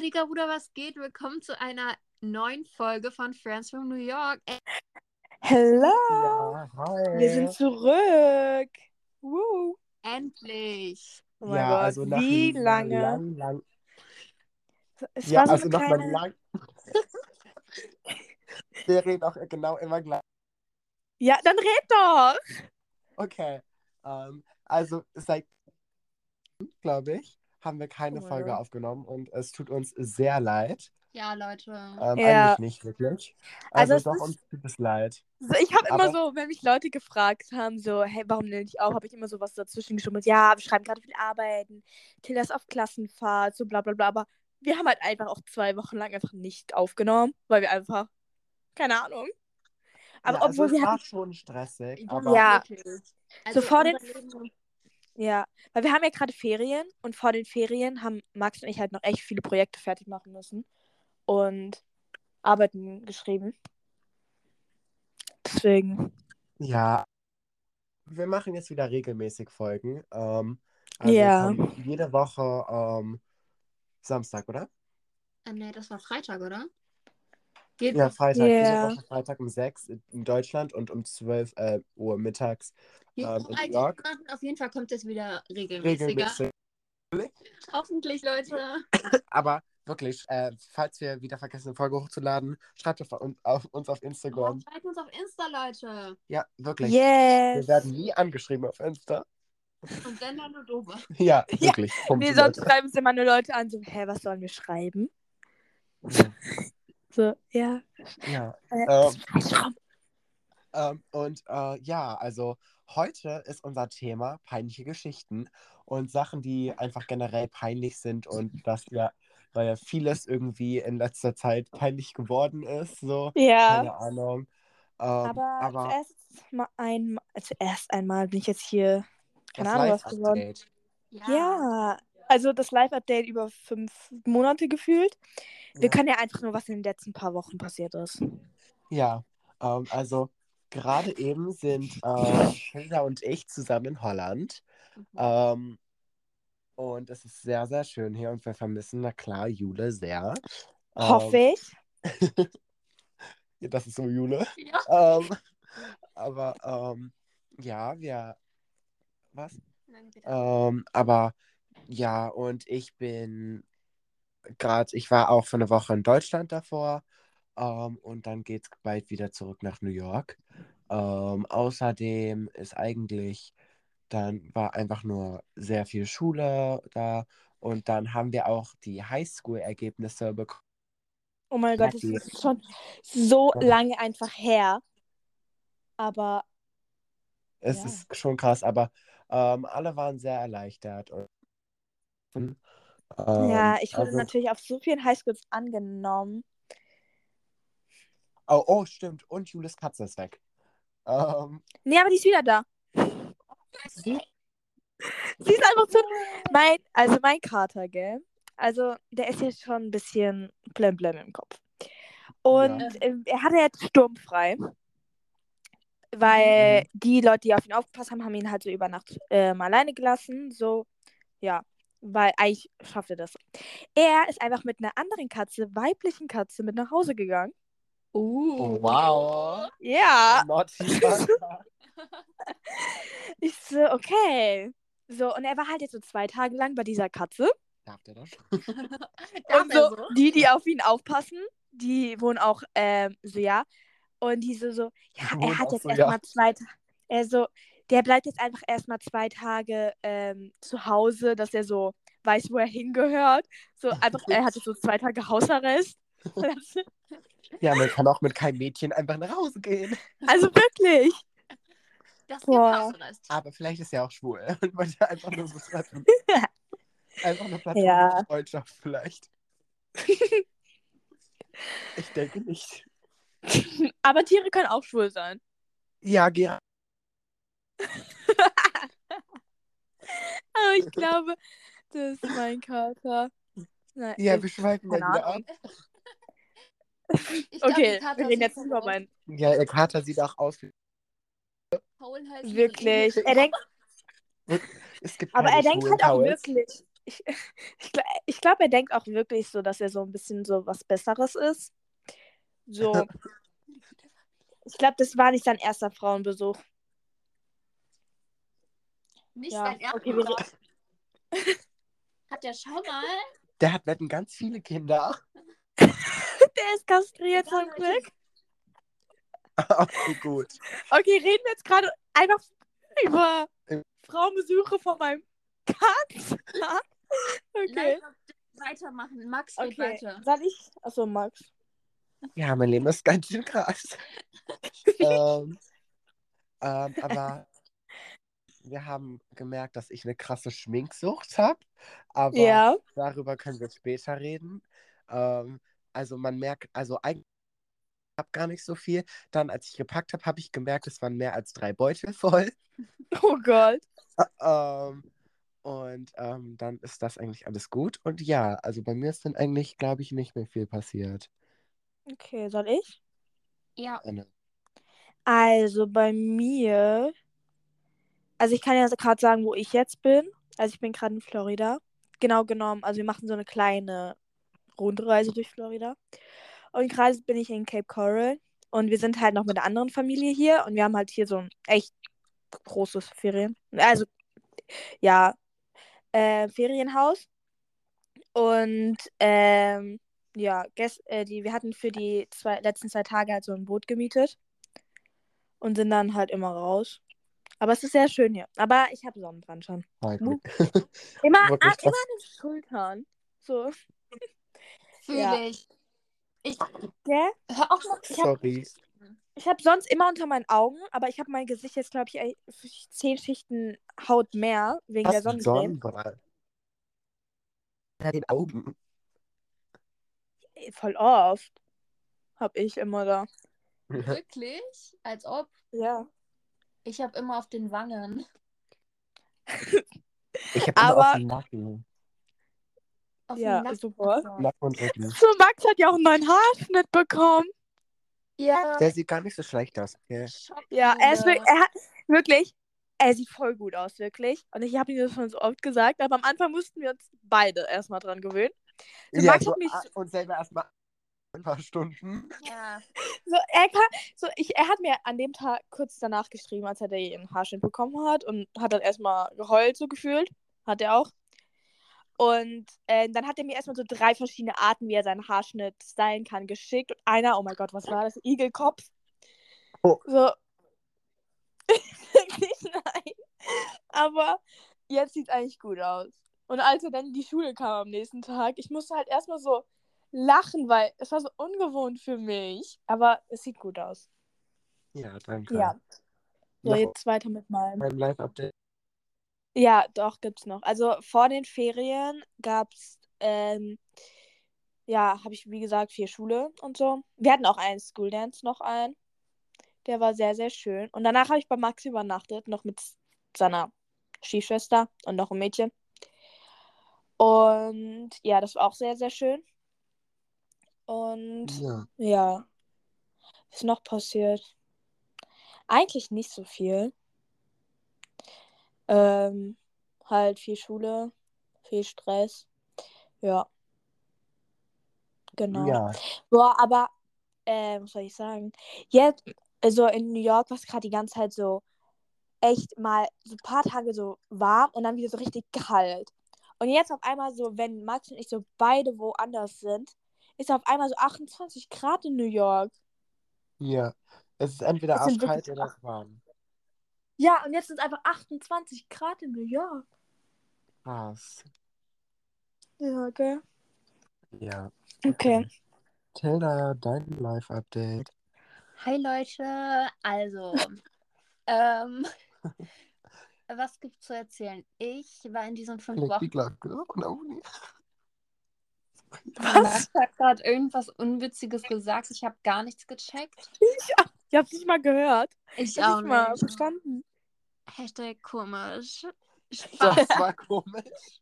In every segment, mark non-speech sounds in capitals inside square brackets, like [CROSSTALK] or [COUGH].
Bruder, Digga, Bruder, was geht? Willkommen zu einer neuen Folge von Friends from New York. Hello! Ja, hi. Wir sind zurück! Woo. endlich. Oh mein ja, Gott, also nach wie lange? Lang, lang, Es ja, war so also einer kleine... lang. [LAUGHS] Wir reden auch genau immer gleich. Ja, dann red doch! Okay. Ähm, also seit, glaube ich, haben wir Oh keine mein Folge Gott. aufgenommen und es tut uns sehr leid. Ja, Leute. Ähm, Ja. Eigentlich nicht wirklich. Also Also, es doch, ist- uns tut es leid. So, ich habe immer so, wenn mich Leute gefragt haben, so, hey, warum nenne ich auf, habe ich immer so was dazwischen geschummelt. Ja, wir schreiben gerade viel Arbeiten, Tilda ist auf Klassenfahrt, so bla bla bla. Aber wir haben halt einfach auch zwei Wochen lang einfach nicht aufgenommen, weil wir einfach, keine Ahnung. Aber ja, also obwohl es wir war hatten, schon stressig, Ja, aber Ja. wirklich. So vor den- Leben- ja, weil wir haben ja gerade Ferien und vor den Ferien haben Max und ich halt noch echt viele Projekte fertig machen müssen und Arbeiten geschrieben. Deswegen. ja, wir machen jetzt wieder regelmäßig Folgen. Ähm, also Ja. jede Woche ähm, Samstag, oder? Äh, nee, das war Freitag, oder? Geht Ja, Freitag. Ja. Jede Woche Freitag um 6 in Deutschland und um 12 äh, Uhr mittags ähm, auch in New York. machen. Auf jeden Fall kommt es wieder regelmäßiger. Regelmäßig. Hoffentlich, Leute. [LAUGHS] Aber wirklich, äh, falls wir wieder vergessen, eine Folge hochzuladen, schreibt auf, uns- auf uns auf Instagram. Schreibt uns auf Insta, Leute. Ja, wirklich. Wir Yes. werden nie angeschrieben auf Insta. Und wenn dann nur doofe. [LAUGHS] Ja, Ja, wirklich. Punkt, Nee, sonst schreiben es immer nur Leute an, so, hä, was sollen wir schreiben? Ja. So, ja. ja. Äh, Ähm. Ähm, und äh, ja, also heute ist unser Thema peinliche Geschichten und Sachen, die einfach generell peinlich sind und dass ja, weil ja vieles irgendwie in letzter Zeit peinlich geworden ist, so, ja. keine Ahnung. Ähm, Aber, aber zuerst, mal ein, zuerst einmal bin ich jetzt hier, keine Ahnung, was geworden. Live-Update. Ja. Also das Live-Update über fünf Monate gefühlt. Wir Ja. können ja einfach nur, was in den letzten paar Wochen passiert ist. Ja, ähm, also gerade eben sind äh, Hilda und ich zusammen in Holland. Mhm. Ähm, und es ist sehr, sehr schön hier und wir vermissen, na klar, Jule sehr. Hoffe Ähm, ich. [LAUGHS] Ja, das ist so Jule. Ja. Ähm, aber ähm, ja, wir. Was? Nein, bitte. Ähm, aber ja, und ich bin gerade, ich war auch für eine Woche in Deutschland davor. Ähm, und dann geht es bald wieder zurück nach New York. Ähm, außerdem ist eigentlich, dann war einfach nur sehr viel Schule da. Und dann haben wir auch die Highschool-Ergebnisse bekommen. Oh mein Gott, das ist schon so lange einfach her. Aber Es Ja. ist schon krass, aber ähm, alle waren sehr erleichtert. Und, ähm, ja, ich wurde also, natürlich auf so vielen Highschools angenommen. oh, oh, stimmt. Und Julis Katze ist weg. Ähm, Nee, aber die ist wieder da. Sie ist einfach so. Mein, also mein Kater, gell? Also, der ist jetzt schon ein bisschen blemblem im Kopf. Und Ja. ähm, er hatte jetzt sturmfrei. Weil die Leute, die auf ihn aufgepasst haben, haben ihn halt so über Nacht ähm, alleine gelassen. So, ja. Weil eigentlich schafft er das. Er ist einfach mit einer anderen Katze, weiblichen Katze, mit nach Hause gegangen. Uh. oh, wow. Ja. [LAUGHS] Ich so, okay. So, und er war halt jetzt so zwei Tage lang bei dieser Katze. Darf der das? [LAUGHS] Und so, so? die, die auf ihn aufpassen, die wohnen auch ähm, so, ja. Und die so, so ja, er hat jetzt so, erstmal ja. zwei Tage, er so, der bleibt jetzt einfach erstmal zwei Tage ähm, zu Hause, dass er so weiß, wo er hingehört. So einfach, er hatte so zwei Tage Hausarrest. [LAUGHS] Ja, man kann auch mit keinem Mädchen einfach nach Hause gehen. also wirklich. Das Boah. gibt Hausarrest. Aber vielleicht ist er auch schwul [LAUGHS] und wollte einfach nur so [LAUGHS] treffen. Einfach eine platonische Ja. Freundschaft vielleicht. Ich denke nicht. Aber Tiere können auch schwul sein. Ja, Gera. [LAUGHS] Aber ich glaube, das ist mein Kater. Na, Ja, ich- wir schweifen mal wieder ab. Ich glaub, Okay, wir reden jetzt so über meinen. Ja, ihr Kater sieht auch aus wie. Paul heißt Wirklich. Er denkt, Es gibt aber er denkt halt auch wirklich. ich, [LAUGHS] ich, ich glaube, er denkt auch wirklich so, dass er so ein bisschen so was Besseres ist. So. [LAUGHS] Ich glaube, das war nicht sein erster Frauenbesuch. Nicht Ja, dein Ernst. okay, wir re- Hat der schon mal? Der hat wetten ganz viele Kinder. [LAUGHS] Der ist kastriert Egal, zum. Glück. [LAUGHS] Okay, gut. Okay, reden wir jetzt gerade einfach über. Frauenbesuche von meinem Kanzler. Okay. Nein, weitermachen. Max geht Okay. weiter. Soll ich? Achso, Max. Ja, mein Leben ist ganz schön krass. [LAUGHS] ähm, ähm, aber wir haben gemerkt, dass ich eine krasse Schminksucht habe. Aber Ja. darüber können wir später reden. Ähm, also man merkt, also eigentlich habe gar nicht so viel. Dann, als ich gepackt habe, habe ich gemerkt, es waren mehr als drei Beutel voll. [LAUGHS] Oh Gott. ähm, und ähm, dann ist das eigentlich alles gut. Und ja, also bei mir ist dann eigentlich, glaube ich, nicht mehr viel passiert. Okay, soll ich? Ja. Anne. Also bei mir. Also ich kann ja gerade sagen, wo ich jetzt bin. Also ich bin gerade in Florida. Genau genommen, also wir machen so eine kleine Rundreise durch Florida. Und gerade bin ich in Cape Coral. Und wir sind halt noch mit einer anderen Familie hier. Und wir haben halt hier so ein echt großes Ferien. Also, ja, äh, Ferienhaus. Und ähm, ja, äh, die, wir hatten für die zwei, letzten zwei Tage halt so ein Boot gemietet. Und sind dann halt immer raus. Aber es ist sehr schön hier. Aber ich habe Sonnenbrand schon. Mit. [LAUGHS] Immer, krass. immer an den Schultern. So. [LAUGHS] Fühle Ja. ich. Ich Gell? hör auf. Ich hab- Sorry. Ich habe sonst immer unter meinen Augen, aber ich habe mein Gesicht jetzt, glaube ich, zehn Schichten Haut mehr wegen der Hast du Sonnencreme. Sonnenbrand? Ja, den Augen. Voll oft. Hab ich immer da. Wirklich? Als ob. Ja. Ich habe immer auf den Wangen. Ich habe immer auf Aber- den Nacken. Auf Ja, den Nacken. super. Nacken und Rücken. So, Max hat ja auch einen neuen Haarschnitt bekommen. Ja. Der sieht gar nicht so schlecht aus. Okay? Ja, er ist wirklich, er hat wirklich, er sieht voll gut aus, wirklich. Und ich habe ihm das schon so oft gesagt, aber am Anfang mussten wir uns beide erstmal dran gewöhnen. So, Ja, Max so, hat mich ah, und selber erstmal ein paar Stunden. Ja. So, er, kann, so ich, er hat mir an dem Tag kurz danach geschrieben, als er den Haarschnitt bekommen hat und hat dann erstmal geheult, so gefühlt. Hat er auch. Und äh, dann hat er mir erstmal so drei verschiedene Arten, wie er seinen Haarschnitt stylen kann, geschickt. Und einer, oh mein Gott, was war das? Igelkopf. Oh. So. [LAUGHS] Wirklich nein. Aber jetzt sieht es eigentlich gut aus. Und als er dann in die Schule kam am nächsten Tag, ich musste halt erstmal so lachen, weil es war so ungewohnt für mich. Aber es sieht gut aus. Ja, danke. Ja. So, jetzt weiter mit meinem. beim Live-Update. Ja, doch, gibt's noch. Also vor den Ferien gab's, ähm, ja, habe ich wie gesagt viel Schule und so. Wir hatten auch einen School Dance noch ein. Der war sehr, sehr schön. Und danach habe ich bei Max übernachtet, noch mit seiner Stiefschwester und noch ein Mädchen. Und ja, das war auch sehr, sehr schön. Und Ja. ja, was ist noch passiert? Eigentlich nicht so viel. Ähm, halt viel Schule, viel Stress. Ja. Genau. Ja. Boah, aber, äh, was soll ich sagen? Jetzt, also in New York war es gerade die ganze Zeit so echt mal so ein paar Tage so warm und dann wieder so richtig kalt. Und jetzt auf einmal so, wenn Max und ich so beide woanders sind, ist auf einmal so 28 Grad in New York. Ja. Es ist entweder Es arschkalt oder warm. Ja, und jetzt sind es einfach 28 Grad in New York. Krass. Ja, okay. Ja. Okay. Tilda, dein Live-Update. Hi Leute, also, [LAUGHS] ähm, was gibt's zu erzählen? Ich war in diesen fünf Wochen. Glocke von der Uni. Max hat gerade irgendwas Unwitziges gesagt. Ich habe gar nichts gecheckt. Ich hab's nicht mal gehört. Ich Ich auch nicht mal verstanden. Hashtag komisch. Spaß. Das war komisch.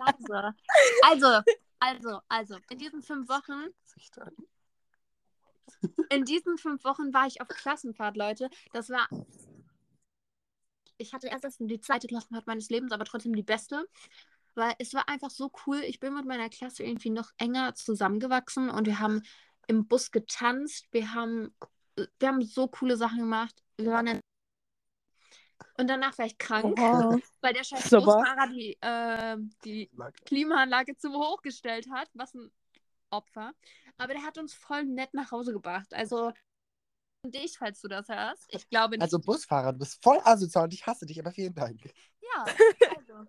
leise. Also, also, also, in diesen fünf Wochen, in diesen fünf Wochen war ich auf Klassenfahrt, Leute. Das war. Ich hatte erst das die zweite Klassenfahrt meines Lebens, aber trotzdem die beste. Weil es war einfach so cool. Ich bin mit meiner Klasse irgendwie noch enger zusammengewachsen und wir haben im Bus getanzt. Wir haben, wir haben so coole Sachen gemacht. Wir waren in und danach war ich krank, Wow. [LAUGHS] weil der scheiß Super. Busfahrer die, äh, die Klimaanlage zu hoch gestellt hat. Was ein Opfer. Aber der hat uns voll nett nach Hause gebracht. Also, und dich, falls du das hörst. Ich glaube nicht. Also Busfahrer, du bist voll asozial und ich hasse dich, aber vielen Dank. ja, [LAUGHS] also.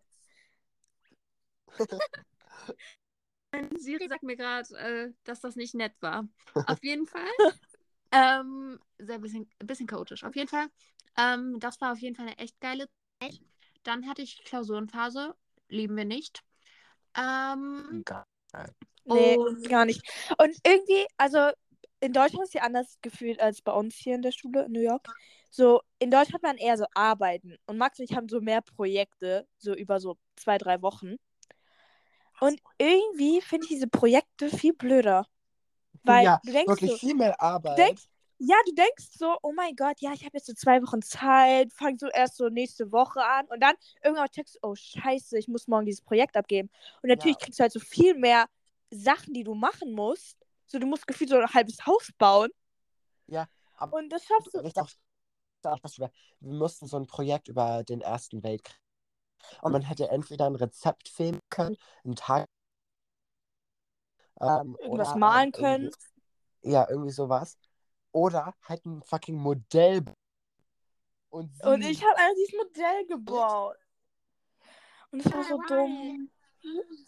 Siri sagt mir gerade, äh, dass das nicht nett war. [LAUGHS] Auf jeden Fall. ähm, sehr bisschen, bisschen chaotisch. Auf jeden Fall. Ähm, das war auf jeden Fall eine echt geile Zeit. Dann hatte ich Klausurenphase. Lieben wir nicht. Ähm, Nee, Und- gar nicht. Und irgendwie, also in Deutschland ist ja anders gefühlt als bei uns hier in der Schule in New York. So, in Deutschland hat man eher so Arbeiten. Und Max und ich haben so mehr Projekte, so über so zwei, drei Wochen. Und irgendwie finde ich diese Projekte viel blöder. Weil ja, du denkst wirklich so, viel mehr Arbeit. denkst- ja, du denkst so, oh mein Gott, ja, ich habe jetzt so zwei Wochen Zeit, fang so erst so nächste Woche an und dann irgendwann checkst du, oh scheiße, ich muss morgen dieses Projekt abgeben. Und natürlich Ja. kriegst du halt so viel mehr Sachen, die du machen musst. So, du musst gefühlt so ein halbes Haus bauen. Ja, aber- Und das schaffst du. Auch, auch. Wir mussten so ein Projekt über den Ersten Weltkrieg. Und man hätte entweder ein Rezept filmen können, einen Tag. Ähm, Irgendwas oder malen können. Ja, irgendwie sowas. Oder halt ein fucking Modell. Und, sie, Und ich habe einfach dieses Modell gebaut. Und das war so dumm.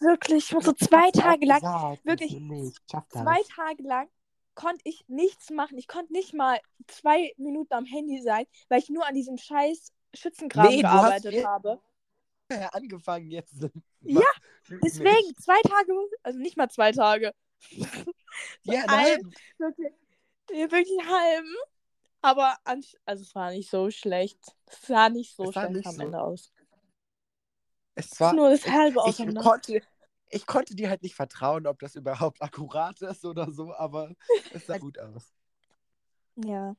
Wirklich, ich muss so zwei Tage lang gesagt, wirklich ich zwei Tage lang konnte ich nichts machen. Ich konnte nicht mal zwei Minuten am Handy sein, weil ich nur an diesem scheiß Schützengraben Nee, du hast gearbeitet viel- habe. Ja, angefangen jetzt. Ja, [LAUGHS] Deswegen nicht. zwei Tage, also nicht mal zwei Tage. [LAUGHS] Ja, ein- nein. Wirklich, wirklich einen halben. Aber an, also es war nicht so schlecht. Es sah nicht so sah schlecht nicht am so- Ende aus. Es war, nur das halbe ich, auseinander. konnte, ich konnte dir halt nicht vertrauen, ob das überhaupt akkurat ist oder so, aber es sah gut aus. Ja.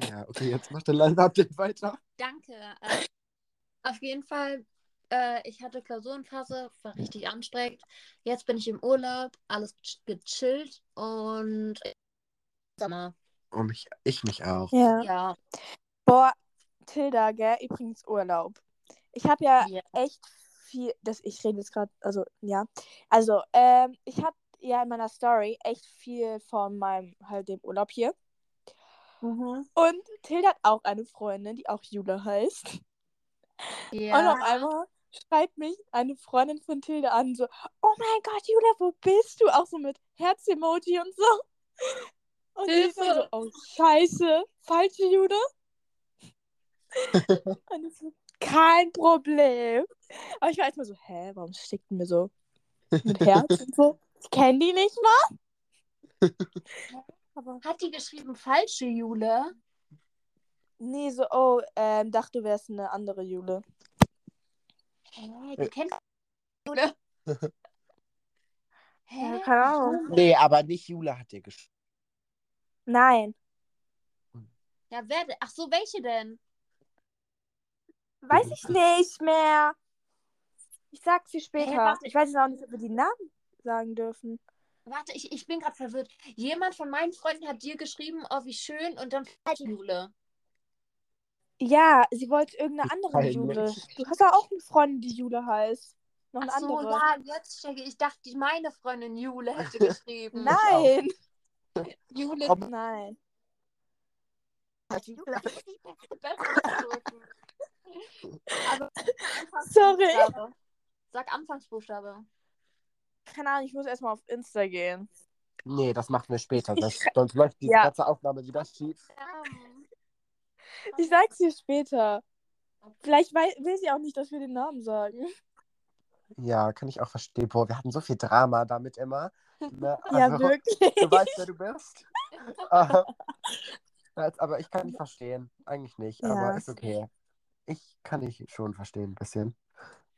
Ja, okay, jetzt mach den Live-Update weiter. Danke. Äh, auf jeden Fall, äh, ich hatte Klausurenphase, war richtig anstrengend. Jetzt bin ich im Urlaub, alles ch- gechillt und Sommer. Und ich, ich mich auch. Ja. Ja, Boah, Tilda, gell, übrigens Urlaub. Ich habe ja Ja. echt viel, das, ich rede jetzt gerade, also ja. Also, ähm, ich habe ja in meiner Story echt viel von meinem, halt dem Urlaub hier. Mhm. Und Tilda hat auch eine Freundin, die auch Jule heißt. Ja. Und auf einmal schreibt mich eine Freundin von Tilda an, so, oh mein Gott, Jule, wo bist du? Auch so mit Herz-Emoji und so. Und ich dann so, Hilfe. oh scheiße, falsche Jule. [LAUGHS] und ich so, kein Problem. Aber ich war erstmal so, hä, warum schickt die mir so mit Herz und so? Ich kenne die nicht mal. Aber [LAUGHS] Hat die geschrieben, falsche Jule? Nee, so, oh, ähm, dachte, du wärst eine andere Jule. Hä, du kennst Jule? [LAUGHS] Ja, Hä? keine Ahnung. Nee, aber nicht Jule hat dir geschrieben. Nein. Ja, wer denn? Ach so, welche denn? Weiß ich nicht mehr. Ich sag's dir später. warte. ich weiß jetzt auch nicht, ob wir die Namen sagen dürfen. Warte, ich, ich bin gerade verwirrt. Jemand von meinen Freunden hat dir geschrieben, oh, wie schön, und dann falsche Jule. Ja, sie wollte irgendeine andere. Jule. Du hast ja auch eine Freundin, die Jule heißt. Noch eine Ach so, andere. ja, jetzt checke ich. Ich dachte, die- meine Freundin Jule hätte [LAUGHS] geschrieben. Nein. [LAUGHS] Jule. Komm. Nein. Jule [LAUGHS] die. Aber Sorry. Sag Anfangsbuchstabe. Keine Ahnung, ich muss erstmal auf Insta gehen. Nee, das machen wir später. Das, sonst läuft diese Ja. ganze Aufnahme wieder schief. Ähm, Ich sag's dir später. Vielleicht will sie auch nicht, dass wir den Namen sagen. Ja, kann ich auch verstehen. Boah, wir hatten so viel Drama damit immer. Ne? [LAUGHS] Ja, Also, wirklich. Du weißt, wer du bist. Als- aber ich kann nicht verstehen. Eigentlich nicht, Ja. aber ist okay. Ich kann dich schon verstehen, ein bisschen.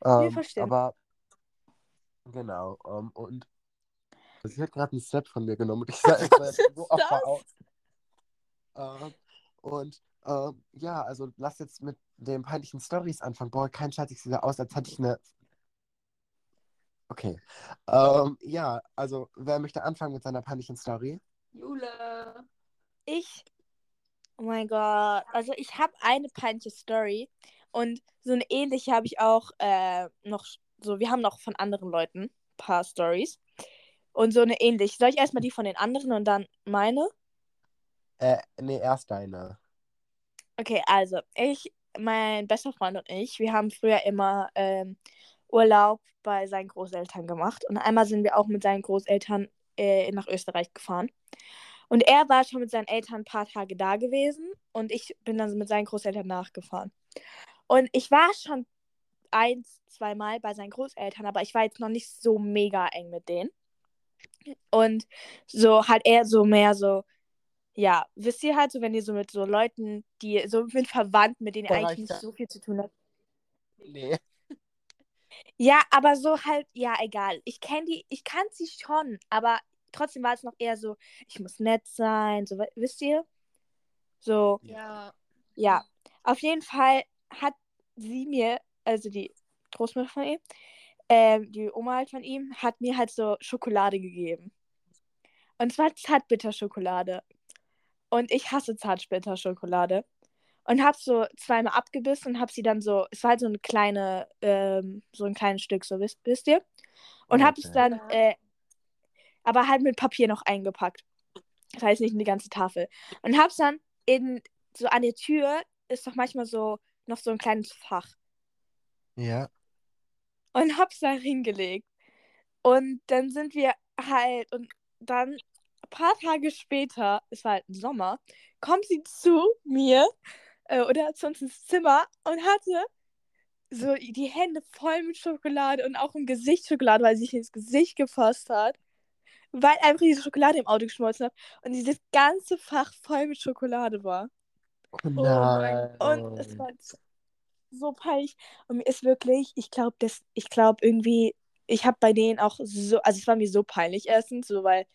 Wir Ähm, verstehen. Aber genau. ähm, und sie hat gerade einen Snap von mir genommen und ich sah [LAUGHS] so Opfer aus. Ähm, und ähm, ja, also lass jetzt mit den peinlichen Stories anfangen. Boah, kein Scheiß, ich sehe aus, als hätte ich eine Okay. Ähm, ja, also wer möchte anfangen mit seiner peinlichen Story? Jule. Ich, oh mein Gott, also ich habe eine peinliche Story und so eine ähnliche habe ich auch äh, noch, so wir haben noch von anderen Leuten ein paar Stories und so eine ähnliche. Soll ich erstmal die von den anderen und dann meine? Äh, nee, erst deine. Okay, also ich, mein bester Freund und ich, wir haben früher immer ähm, Urlaub bei seinen Großeltern gemacht und einmal sind wir auch mit seinen Großeltern äh, nach Österreich gefahren. Und er war schon mit seinen Eltern ein paar Tage da gewesen und ich bin dann mit seinen Großeltern nachgefahren. Und ich war schon eins, zweimal bei seinen Großeltern, aber ich war jetzt noch nicht so mega eng mit denen. Und so halt eher so mehr so, ja, wisst ihr halt so, wenn ihr so mit so Leuten, die so mit Verwandten, mit denen ihr eigentlich nicht so viel zu tun habt. Nee. Ja, aber so halt, ja, egal. Ich kenne die, ich kann sie schon, aber trotzdem war es noch eher so, ich muss nett sein, so, wisst ihr? So, Ja. ja. Auf jeden Fall hat sie mir, also die Großmutter von ihm, ähm, die Oma halt von ihm, hat mir halt so Schokolade gegeben. Und zwar Zartbitterschokolade. Und ich hasse Zartbitterschokolade. Und hab so zweimal abgebissen und hab sie dann so, es war halt so eine kleine, ähm, so ein kleines Stück, so wisst, wisst ihr? Und hab es Okay. dann, äh, aber halt mit Papier noch eingepackt. Das heißt nicht in die ganze Tafel. Und hab's dann in, so an der Tür ist doch manchmal so noch so ein kleines Fach. Ja. Und hab's da hingelegt. Und dann sind wir halt, und dann paar Tage später, es war halt im Sommer, kommt sie zu mir äh, oder zu uns ins Zimmer und hatte so die Hände voll mit Schokolade und auch im Gesicht Schokolade, weil sie sich ins Gesicht gefasst hat. Weil einfach diese Schokolade im Auto geschmolzen hat und dieses ganze Fach voll mit Schokolade war. Oh nein. Und es war so peinlich. Und mir ist wirklich, ich glaube, das, ich glaube irgendwie, ich habe bei denen auch so, also es war mir so peinlich erstens, so weil,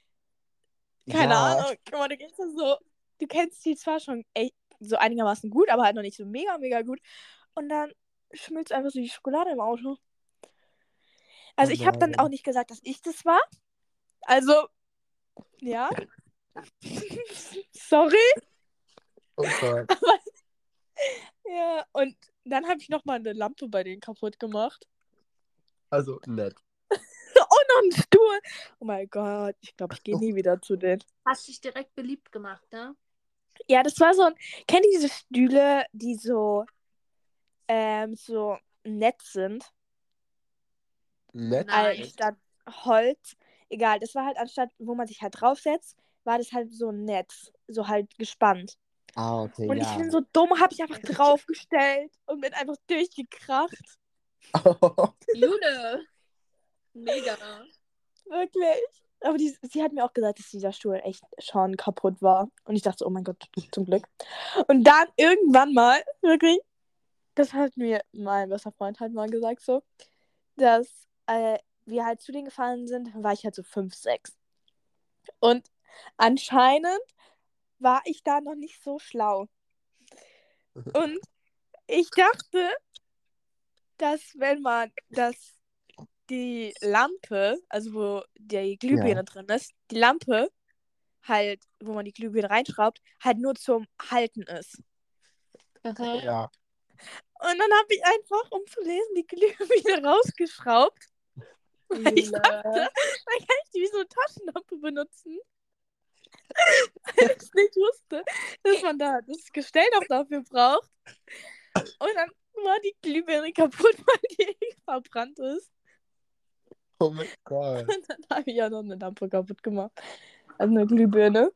keine ja. Ahnung, guck mal, du kennst das so, du kennst die zwar schon echt so einigermaßen gut, aber halt noch nicht so mega, mega gut. Und dann schmilzt einfach so die Schokolade im Auto. Also ich habe dann auch nicht gesagt, dass ich das war. Also, ja. [LAUGHS] Sorry. Oh Gott. [LAUGHS] Ja, und dann habe ich nochmal eine Lampe bei denen kaputt gemacht. Also nett. Einen Stuhl. [LAUGHS] Oh mein Gott, ich glaube, ich gehe nie wieder zu denen. Hast dich direkt beliebt gemacht, ne? Ja, das war so ein. Kennt ihr diese Stühle, die so, ähm, so nett sind? Nett? Nein. Anstatt Holz. Egal, das war halt anstatt, wo man sich halt draufsetzt, war das halt so ein Netz. So halt gespannt. Ah, okay, Und ich ja. bin so dumm, habe ich einfach draufgestellt und bin einfach durchgekracht. [LAUGHS] Jule. Mega. Wirklich. Aber die, sie hat mir auch gesagt, dass dieser Stuhl echt schon kaputt war. Und ich dachte, so, oh mein Gott, zum Glück. Und dann irgendwann mal, wirklich, das hat mir mein bester Freund halt mal gesagt, so, dass äh, wir halt zu denen gefahren sind, war ich halt so 5, 6. Und anscheinend war ich da noch nicht so schlau. [LAUGHS] Und ich dachte, dass wenn man das die Lampe, also wo die Glühbirne Ja. drin ist, die Lampe halt, wo man die Glühbirne reinschraubt, halt nur zum Halten ist. Okay. Ja. Und dann habe ich einfach, um zu lesen, die Glühbirne [LAUGHS] rausgeschraubt. Weil ich dachte, dann kann ich die wie so eine Taschenlampe benutzen. [LAUGHS] Weil ich nicht wusste, dass man da das Gestell noch dafür braucht. Und dann war die Glühbirne kaputt, [LAUGHS] weil die verbrannt ist. Oh mein Gott. Und [LAUGHS] dann habe ich ja noch eine Lampe kaputt gemacht. Also eine Glühbirne.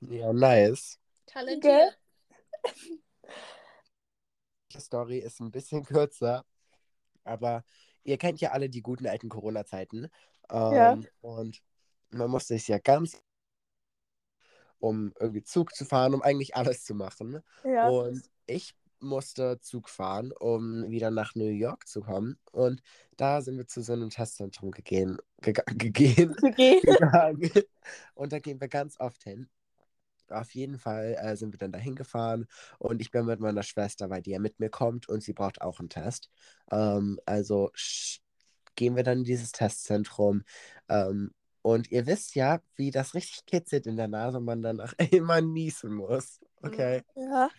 Ja, nice. Talentiert. Die Story ist ein bisschen [LAUGHS] kürzer, aber ihr kennt ja alle die guten alten Corona-Zeiten. Ähm, Ja. Und man musste sich ja ganz, um irgendwie Zug zu fahren, um eigentlich alles zu machen. Ja. Und ich musste Zug fahren, um wieder nach New York zu kommen. Und da sind wir zu so einem Testzentrum [LAUGHS] gegeben, gega [LAUGHS] gegeben, Okay. gegangen. Und da gehen wir ganz oft hin. Auf jeden Fall äh, sind wir dann dahin gefahren und ich bin mit meiner Schwester, weil die ja mit mir kommt und sie braucht auch einen Test. Ähm, also gehen wir dann in dieses Testzentrum. Ähm, und ihr wisst ja, wie das richtig kitzelt in der Nase und man danach [LAUGHS] immer niesen muss. Okay. Ja.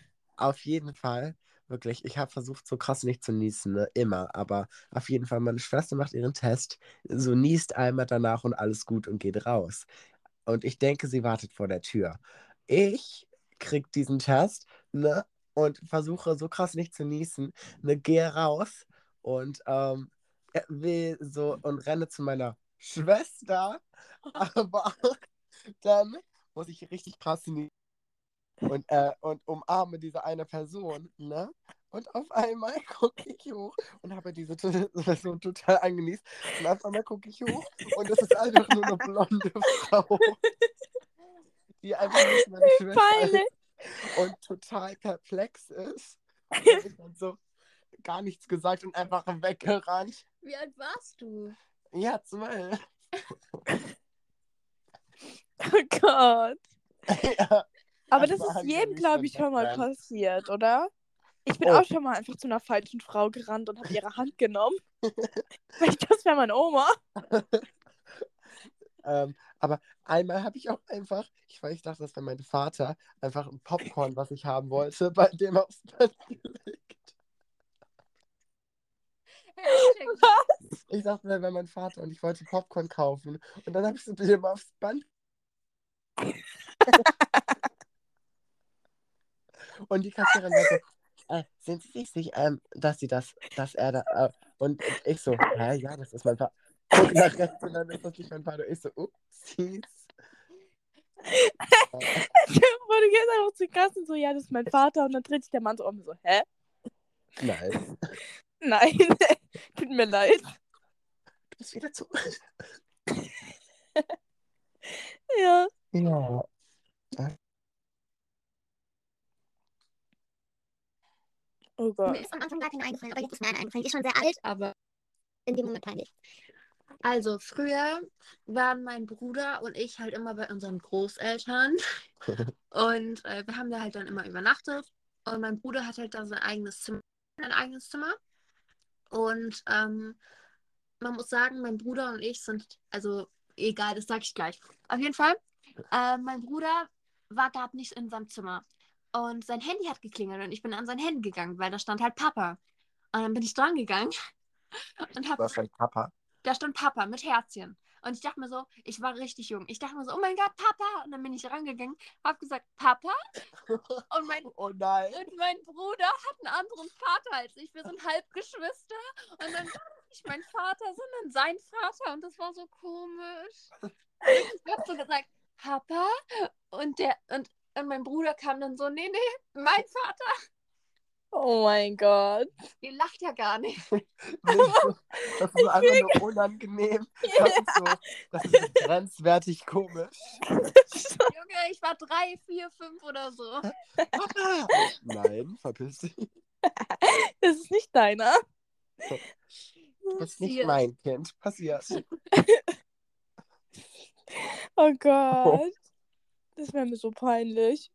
Auf jeden Fall, wirklich, ich habe versucht, so krass nicht zu niesen, ne? immer, aber auf jeden Fall, meine Schwester macht ihren Test, so niest einmal danach und alles gut und geht raus. Und ich denke, sie wartet vor der Tür. Ich krieg diesen Test, ne, und versuche so krass nicht zu niesen, ne, gehe raus und ähm, will so und renne zu meiner Schwester, [LAUGHS] aber dann muss ich richtig krass niesen und, äh, und umarme diese eine Person, ne? Und auf einmal [LAUGHS] gucke ich hoch und habe diese [LAUGHS] Person total angenießt. Und auf einmal gucke ich hoch und es ist einfach nur eine blonde [LAUGHS] Frau, die einfach nicht meine Schwester ist und total perplex ist. Und ich dann so gar nichts gesagt und einfach weggerannt. Wie alt warst du? Ja, zwölf. Oh Gott. ja. Aber Das das ist jedem, wirklich glaube ich, schon mal passiert, oder? Ich bin Oh. auch schon mal einfach zu einer falschen Frau gerannt und habe ihre Hand genommen. [LAUGHS] Das wäre meine Oma. [LAUGHS] Ähm, aber einmal habe ich auch einfach, ich weiß, ich dachte, das wäre mein Vater, einfach ein Popcorn, was ich haben wollte, bei dem aufs [LAUGHS] Bett gelegt. Ich dachte, das wäre mein Vater und ich wollte Popcorn kaufen. Und dann habe ich so bei dem aufs Band. Und die Kassiererin so, äh, sind Sie sich sicher, ähm, dass sie das, dass er da, äh, und ich so, hä, ja, das ist mein Vater. Guck [LAUGHS] nach rechts und dann ist das nicht mein Vater. Ich so, upsies. [LAUGHS] Du gehst einfach zur Kasse und so, ja, das ist mein Vater. Und dann dreht sich der Mann so um und so, hä? Nein. [LAUGHS] Nein, tut mir leid. Du bist wieder zu. Ja. Ja. Oh Gott. Mir ist am Anfang gar keine eingefallen, aber jetzt ist mir eine eingefallen. Die ist schon sehr alt, Aber in dem Moment peinlich. also früher waren mein Bruder und ich halt immer bei unseren Großeltern. [LAUGHS] Und äh, wir haben da halt dann immer übernachtet. Und mein Bruder hat halt da sein eigenes Zimmer, ein eigenes Zimmer. Und ähm, man muss sagen, mein Bruder und ich sind, also egal, das sage ich gleich. Auf jeden Fall, äh, mein Bruder war gerade nicht in seinem Zimmer. Und sein Handy hat geklingelt und ich bin an sein Handy gegangen, weil da stand halt Papa. Und dann bin ich dran gegangen [LAUGHS] und für ein Papa. da stand Papa mit Herzchen. Und ich dachte mir so, ich war richtig jung. Ich dachte mir so, oh mein Gott, Papa. Und dann bin ich rangegangen, habe gesagt, Papa. [LAUGHS] Und mein, Oh nein. und mein Bruder hat einen anderen Vater als ich. Wir sind Halbgeschwister. Und dann war das nicht mein Vater, sondern sein Vater. Und das war so komisch. [LAUGHS] Und ich habe so gesagt, Papa. Und, der, und, und mein Bruder kam dann so, nee, nee, mein Vater. Oh mein Gott. Ihr lacht ja gar nicht. [LAUGHS] Das ist einfach nur unangenehm. [LAUGHS] Das ist so, das ist grenzwertig komisch. [LAUGHS] Junge, ich war drei, vier, fünf oder so. Papa! Nein, verpiss dich. Das ist nicht deiner. Das ist nicht mein Kind. Passiert. Oh Gott. Das wäre mir so peinlich.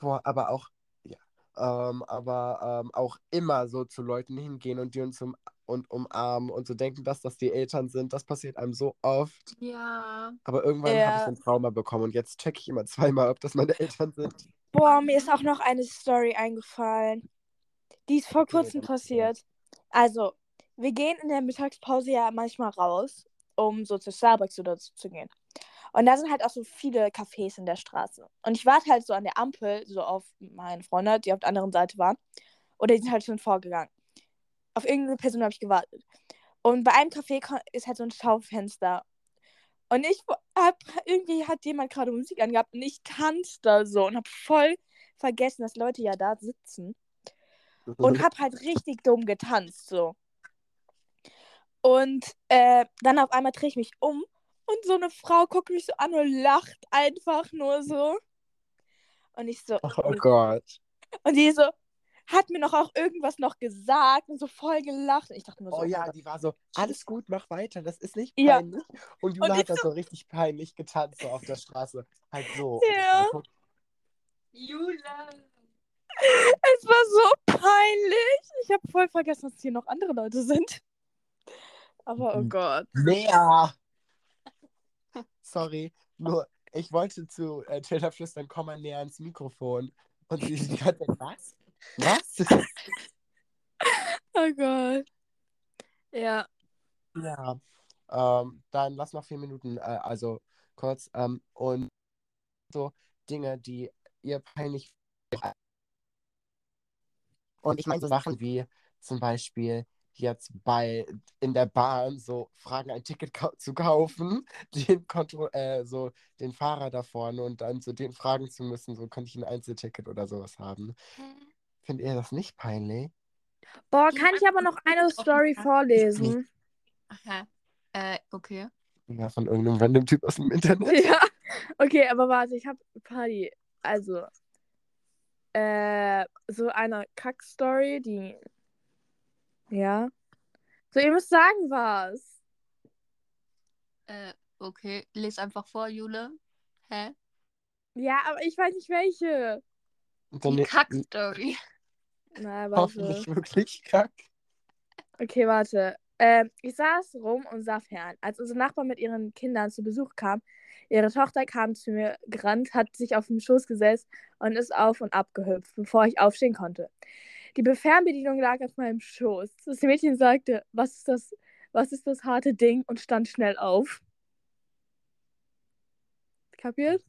Boah, aber auch, ja, ähm, aber ähm, auch immer so zu Leuten hingehen und die uns um, und umarmen und so denken, dass das die Eltern sind. Das passiert einem so oft. Ja. Aber irgendwann Ja. habe ich so ein Trauma bekommen und jetzt checke ich immer zweimal, ob das meine Eltern sind. Boah, mir ist auch noch eine Story eingefallen. Die ist vor Okay, kurzem dann passiert. Also, wir gehen in der Mittagspause ja manchmal raus, um so zu Starbucks oder so zu gehen. Und da sind halt auch so viele Cafés in der Straße. Und ich warte halt so an der Ampel, so auf meine Freunde, die auf der anderen Seite waren. Oder die sind halt schon vorgegangen. Auf irgendeine Person habe ich gewartet. Und bei einem Café ist halt so ein Schaufenster. Und ich hab, irgendwie hat jemand gerade Musik angehabt und ich tanze da so und hab voll vergessen, dass Leute ja da sitzen. [LAUGHS] Und hab halt richtig dumm getanzt, so. Und äh, dann auf einmal drehe ich mich um und so eine Frau guckt mich so an und lacht einfach nur so. Und ich so, oh Gott. und die so, hat mir noch auch irgendwas noch gesagt und so voll gelacht. Und ich dachte mir so, Oh ja, die war so, alles gut, mach weiter, das ist nicht Ja. peinlich. Und Jula Und hat das so richtig peinlich getanzt, so auf der Straße. Halt so. Ja. Jula. es war so peinlich. Ich habe voll vergessen, dass hier noch andere Leute sind. Aber oh Mhm. Gott. Lea! Sorry, nur ich wollte zu äh, Taylor flüstern, komm mal näher ans Mikrofon. Und sie die ganze Zeit, was? Was? [LAUGHS] Oh Gott. Ja. ja. Ähm, dann lass noch vier Minuten, äh, also kurz. Ähm, und so Dinge, die ihr peinlich. Und ich meine so Sachen wie zum Beispiel jetzt bei in der Bahn so fragen, ein Ticket kau zu kaufen, [LAUGHS] den Kontro äh, so den Fahrer da vorne und dann so den fragen zu müssen, so könnte ich ein Einzelticket oder sowas haben. Findet ihr das nicht peinlich? Boah, Ja, kann ich aber noch eine Story vorlesen? Aha. Äh, okay. Ja, von irgendeinem random Typ aus dem Internet. [LAUGHS] Ja. Okay, aber warte, ich hab Party. Also, äh, so eine Kack-Story, die. Ja. So, ihr müsst sagen, was. Äh, okay. Les einfach vor, Jule. Hä? Ja, aber ich weiß nicht welche. Die Kack-Story. Na, warte. hoffentlich wirklich kack. Okay, warte. Ähm, ich saß rum und sah fern. Als unsere Nachbarn mit ihren Kindern zu Besuch kam, ihre Tochter kam zu mir gerannt, hat sich auf den Schoß gesetzt und ist auf und ab gehüpft, bevor ich aufstehen konnte. Die Fernbedienung lag auf meinem Schoß. Das Mädchen sagte, was ist das, was ist das harte Ding und stand schnell auf. Kapiert?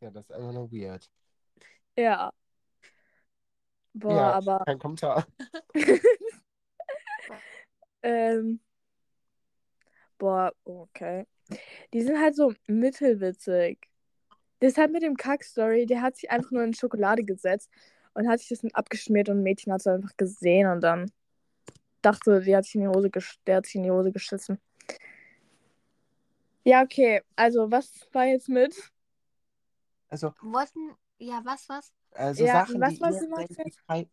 Ja, das ist einfach nur weird. Ja. Boah, ja, aber kein Kommentar. [LAUGHS] Ähm, boah, okay. Die sind halt so mittelwitzig. Deshalb mit dem Kack-Story, der hat sich einfach nur in Schokolade gesetzt und hat sich das mit abgeschmiert und ein Mädchen hat es einfach gesehen und dann dachte, die hat sich in die Hose der hat sich in die Hose geschissen. Ja, okay. Also, was war jetzt mit? Also, Wollten. Ja, was, was? also Ja, Sachen, was die war ihr denkt, die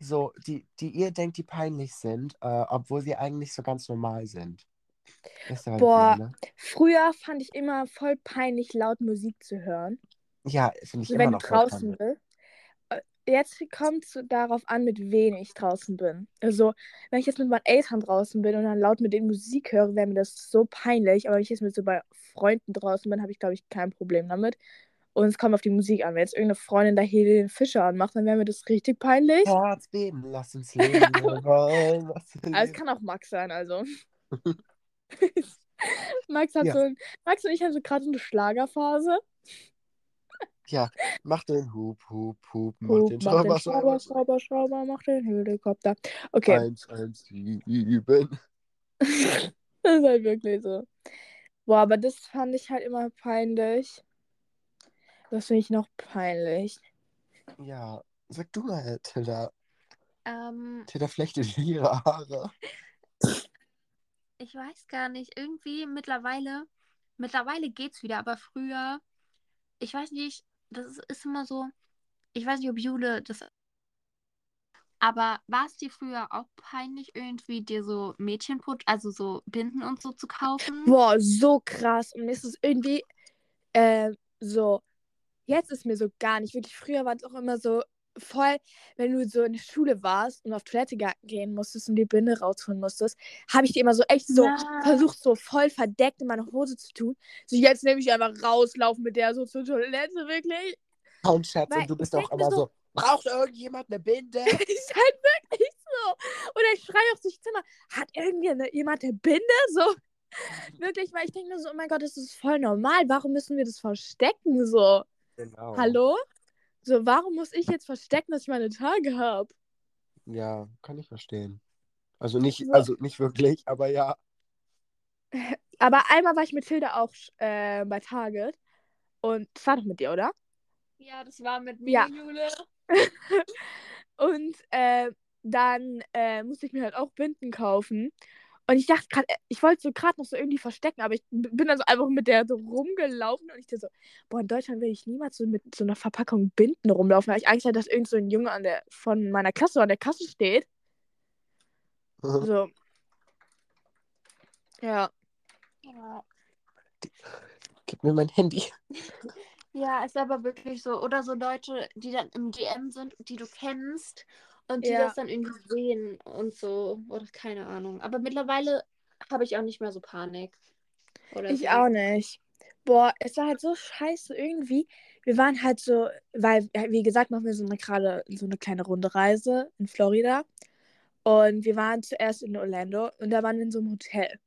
so, die, die ihr denkt, die peinlich sind, äh, obwohl sie eigentlich so ganz normal sind. Was Boah. meine? Früher fand ich immer voll peinlich, laut Musik zu hören. Ja, finde ich So, immer wenn noch du voll draußen peinlich. bist. Äh, Jetzt kommt es darauf an, mit wem ich draußen bin. Also, wenn ich jetzt mit meinen Eltern draußen bin und dann laut mit denen Musik höre, wäre mir das so peinlich. Aber wenn ich jetzt mit so bei Freunden draußen bin, habe ich, glaube ich, kein Problem damit. Und es kommt auf die Musik an. Wenn jetzt irgendeine Freundin da hier den Fischer anmacht, dann wäre mir das richtig peinlich. Herz beben, lass uns leben, [LAUGHS] wollen, was wir Aber es leben. kann auch Max sein, also. [LAUGHS] [LAUGHS] Max hat Ja. so ein, Max und ich haben so gerade so eine Schlagerphase. Ja, mach den Hup, Hup, Hup, mach Hup, den mach den Schrauber, Schrauber, Schrauber, Schrauber, Schrauber, mach den Helikopter. Okay. Eins, eins, sieben. [LAUGHS] Das ist halt wirklich so. Boah, aber das fand ich halt immer peinlich. Das finde ich noch peinlich. Ja, sag du mal, Tilda. Ähm, Tilda flechtet ihre Haare. ich weiß gar nicht. Irgendwie mittlerweile. Mittlerweile geht's wieder, aber früher. Ich weiß nicht. Das ist, ist immer so. Ich weiß nicht, ob Jule das. Aber war es dir früher auch peinlich, irgendwie dir so Mädchenput, also so Binden und so zu kaufen? Boah, so krass. Und mir ist es irgendwie äh, so. Jetzt ist mir so gar nicht. Wirklich, früher war es auch immer so voll, wenn du so in der Schule warst und auf Toilette gehen musstest und die Binde rausholen musstest, habe ich die immer so echt so Ja. versucht, so voll verdeckt in meine Hose zu tun. So, jetzt nehme ich einfach rauslaufen mit der so zur Toilette, wirklich. Kaum Scherz, Weil und du bist auch immer so- so, braucht irgendjemand eine Binde? [LAUGHS] ist halt wirklich so. Oder ich schreie auf sich Zimmer, hat irgendjemand eine Binde? So. Wirklich, weil ich denke mir so, oh mein Gott, das ist voll normal. Warum müssen wir das verstecken? So, Genau. hallo? So, warum muss ich jetzt verstecken, dass ich meine Tage habe? Ja, kann ich verstehen. Also nicht, So. also nicht wirklich, aber ja. [LAUGHS] Aber einmal war ich mit Hilda auch äh, bei Target. Und das war doch mit dir, oder? Ja, das war mit mir, Ja. Jule. [LAUGHS] Und äh, dann äh, musste ich mir halt auch Binden kaufen. Und ich dachte gerade, ich wollte so gerade noch so irgendwie verstecken, aber ich bin dann so einfach mit der so rumgelaufen und ich dachte so, boah, in Deutschland will ich niemals so mit so einer Verpackung Binden rumlaufen, weil ich Angst hatte, dass irgend so ein Junge an der, von meiner Klasse an der Kasse steht. So. Ja. Ja. Gib mir mein Handy. Ja, ist aber wirklich so. Oder so Leute, die dann im DM sind, die du kennst und die Ja. das dann irgendwie sehen und so. Oder keine Ahnung. Aber mittlerweile habe ich auch nicht mehr so Panik. Oder Ich so. auch nicht. Boah, es war halt so scheiße irgendwie. Wir waren halt so, weil, wie gesagt, machen wir so eine gerade so eine kleine Rundereise in Florida. Und wir waren zuerst in Orlando und da waren wir in so einem Hotel.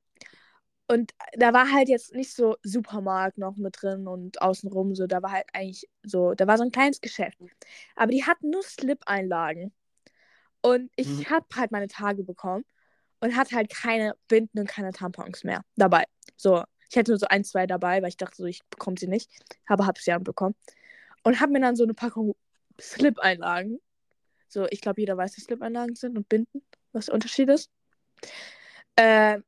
Und da war halt jetzt nicht so Supermarkt noch mit drin und außenrum so. Da war halt eigentlich so, da war so ein kleines Geschäft. Aber die hatten nur Slip-Einlagen. Und ich Mhm. hab halt meine Tage bekommen und hatte halt keine Binden und keine Tampons mehr dabei. So, ich hätte nur so ein, zwei dabei, weil ich dachte so, ich bekomme sie nicht. Aber habe sie dann bekommen. Und habe mir dann so eine Packung Slip-Einlagen. So, ich glaube, jeder weiß, was Slip-Einlagen sind und Binden, was der Unterschied ist. Äh,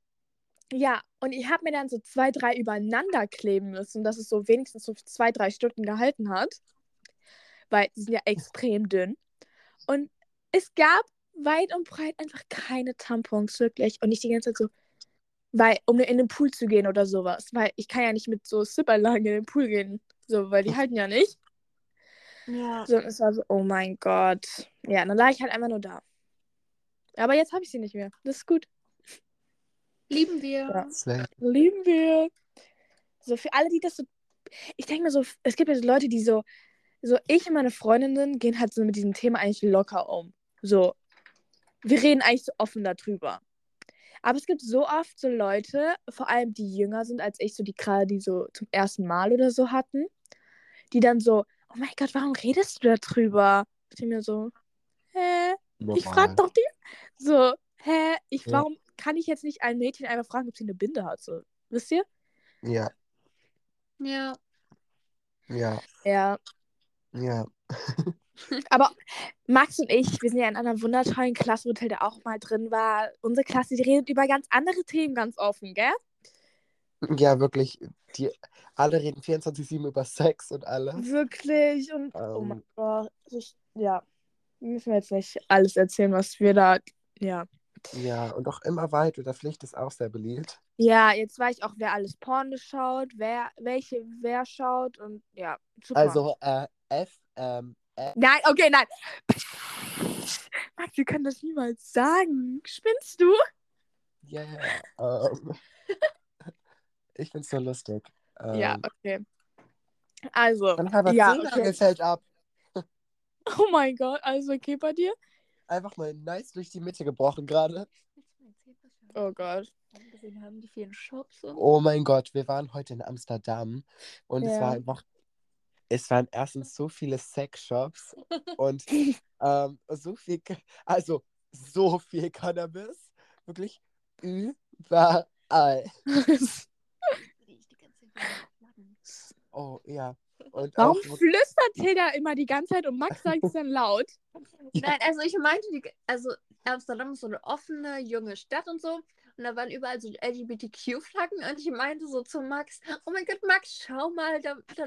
ja, und ich habe mir dann so zwei, drei übereinander kleben müssen, dass es so wenigstens so zwei, drei Stunden gehalten hat. Weil die sind ja extrem dünn. Und es gab weit und breit einfach keine Tampons, wirklich. Und nicht die ganze Zeit so, weil, um in den Pool zu gehen oder sowas. Weil ich kann ja nicht mit so Zipperlagen in den Pool gehen. So, weil die halten ja nicht. Ja. So, und es war so, oh mein Gott. Ja, dann lag ich halt einfach nur da. Aber jetzt habe ich sie nicht mehr. Das ist gut. Lieben wir. Ja. Lieben wir. So, für alle, die das so. Ich denke mir so, es gibt ja so Leute, die so. So, ich und meine Freundinnen gehen halt so mit diesem Thema eigentlich locker um. So, wir reden eigentlich so offen darüber. Aber es gibt so oft so Leute, vor allem die jünger sind als ich, so die gerade die so zum ersten Mal oder so hatten, die dann so, oh mein Gott, warum redest du darüber? Ich denke mir so, hä? Ich frag doch die. So, hä? Ich, Ja. warum kann ich jetzt nicht ein Mädchen einfach fragen, ob sie eine Binde hat? So, wisst ihr? Ja, Ja. ja, Ja. ja. [LAUGHS] Aber Max und ich, wir sind ja in einer wundertollen Klassenhotel, der auch mal drin war. Unsere Klasse, die redet über ganz andere Themen ganz offen, gell? Ja, wirklich. Die, alle reden 24-7 über Sex und alles. Wirklich. Und oh Ähm. mein Gott. Ich, ja. Müssen wir jetzt nicht alles erzählen, was wir da. Ja. Ja, und auch immer weiter. Der Pflicht ist auch sehr beliebt. Ja, jetzt weiß ich auch, wer alles Porno schaut, wer, welche wer schaut und ja. Super. Also, äh, F, ähm, Nein, okay, nein. Max, wir können das niemals sagen. Spinnst du? yeah. Ähm, [LAUGHS] ich find's nur lustig. Ähm, Ja, okay. Also, Dann halber ja, Zehennagel okay. fällt ab. [LAUGHS] Oh mein Gott, alles okay bei dir? Einfach mal nice durch die Mitte gebrochen gerade. Oh Gott. haben, die vielen Shops und. Oh mein Gott, wir waren heute in Amsterdam und es Ja. war einfach, es waren erstens so viele Sexshops und [LAUGHS] ähm, so viel, also so viel Cannabis, wirklich überall. [LAUGHS] Oh ja. Und Warum auch, flüstert Tilda immer die ganze Zeit und Max sagt es dann laut? [LAUGHS] Nein, also ich meinte, die, also Amsterdam ist so eine offene, junge Stadt und so. Und da waren überall so LGBTQ-Flaggen und ich meinte so zu Max, oh mein Gott, Max, schau mal, da, da,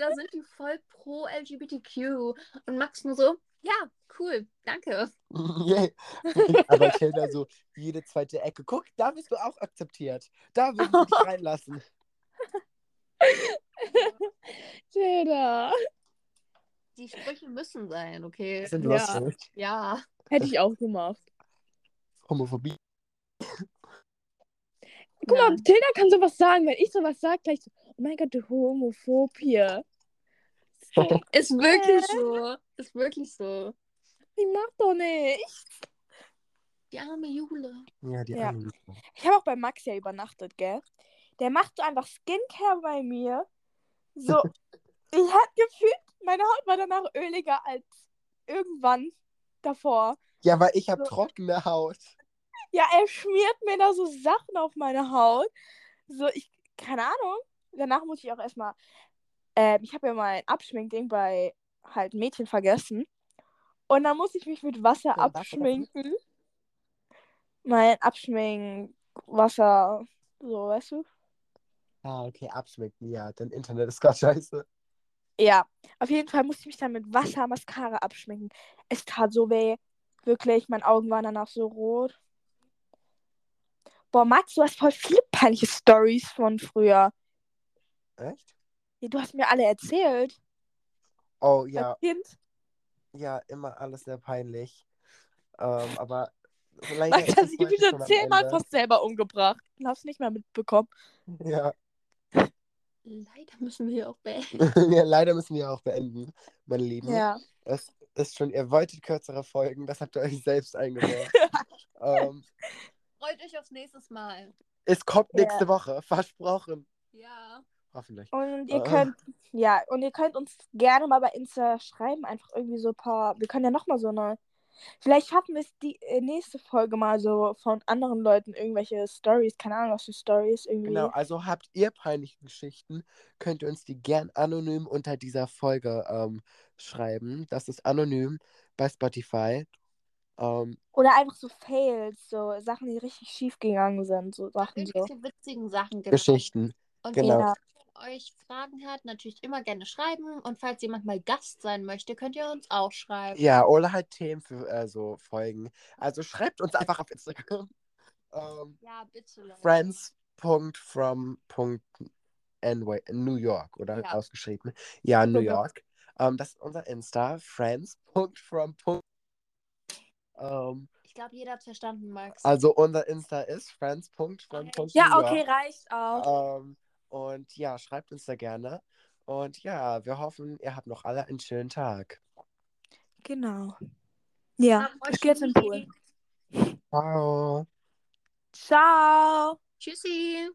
da sind die voll pro LGBTQ. Und Max nur so, ja, cool, danke. Yay. [LAUGHS] Aber Tilda so jede zweite Ecke. Guck, da bist du auch akzeptiert. Da würden wir dich [LAUGHS] reinlassen. [LAUGHS] Tilda. Die Sprüche müssen sein, okay? Sind Ja. Ja. Hätte ich auch gemacht. Homophobie. Guck mal, Ja. Tilda kann sowas sagen. Wenn ich sowas sage, gleich so, oh mein Gott, du homophob hier. So, [LAUGHS] Ist wirklich so. Ist wirklich so. ich mach doch nicht. Die arme Jule. Ja, die Ja. arme Lisa. Ich habe auch bei Max ja übernachtet, gell? Der macht so einfach Skincare bei mir. So, [LAUGHS] ich hab gefühlt, meine Haut war danach öliger als irgendwann davor. Ja, weil ich habe So. trockene Haut. Ja, er schmiert mir da so Sachen auf meine Haut. So, ich, keine Ahnung. Danach muss ich auch erstmal, ähm, ich habe ja mein Abschminkding bei halt Mädchen vergessen. Und dann muss ich mich mit Wasser Ja, abschminken. Mein Abschminkwasser, so, weißt du? Ah, okay, abschmecken. Ja, dein Internet ist gerade scheiße. Ja, auf jeden Fall musste ich mich dann mit Wasser, Mascara abschminken. Es tat so weh. Wirklich, meine Augen waren danach so rot. Boah, Max, du hast voll viele peinliche Stories von früher. Echt? Ja, Du hast mir alle erzählt. Oh ja, Als Kind. ja, immer alles sehr peinlich. Ähm, aber hat es sich heute gefühlt schon zehnmal fast selber umgebracht. Und hab's nicht mehr mitbekommen. Ja. [LAUGHS] Leider müssen wir hier auch beenden. [LAUGHS] ja, leider müssen wir auch beenden, meine Lieben. Ja. Es ist schon, ihr wolltet kürzere Folgen, das habt ihr euch selbst eingebracht. [LAUGHS] ähm, Freut euch aufs nächste Mal. es kommt Ja. nächste Woche, versprochen. Ja. Hoffentlich. Und ihr Äh. könnt, ja, und ihr könnt uns gerne mal bei Insta schreiben, einfach irgendwie so ein paar, wir können ja nochmal so eine, vielleicht schaffen wir es die äh, nächste Folge mal so von anderen Leuten irgendwelche Stories, keine Ahnung, was für Stories irgendwie. Genau, also habt ihr peinliche Geschichten, könnt ihr uns die gern anonym unter dieser Folge ähm, schreiben. Das ist anonym bei Spotify. Ähm, Oder einfach so Fails, so Sachen, die richtig schief gegangen sind, so Sachen so. Witzigen Sachen gibt. Geschichten. Und genau. Euch Fragen habt, natürlich immer gerne schreiben. Und falls jemand mal Gast sein möchte, könnt ihr uns auch schreiben. Ja, oder halt Themen für äh, so Folgen. Also schreibt uns einfach auf Instagram. [LAUGHS] Ähm, Ja, bitte. Leute. friends.from.ny New York, oder Ja. ausgeschrieben? Ja, New. [LAUGHS] York. Ähm, das ist unser Insta, friends.from. Ähm, Ich glaube, jeder hat verstanden, Max. also unser Insta ist friends.from. Ja, okay, reicht auch. Ähm, und ja, schreibt uns da gerne. Und ja, wir hoffen, ihr habt noch alle einen schönen Tag. Genau. Ja, ich gehe jetzt in den Pool. Ciao. Ciao. Tschüssi.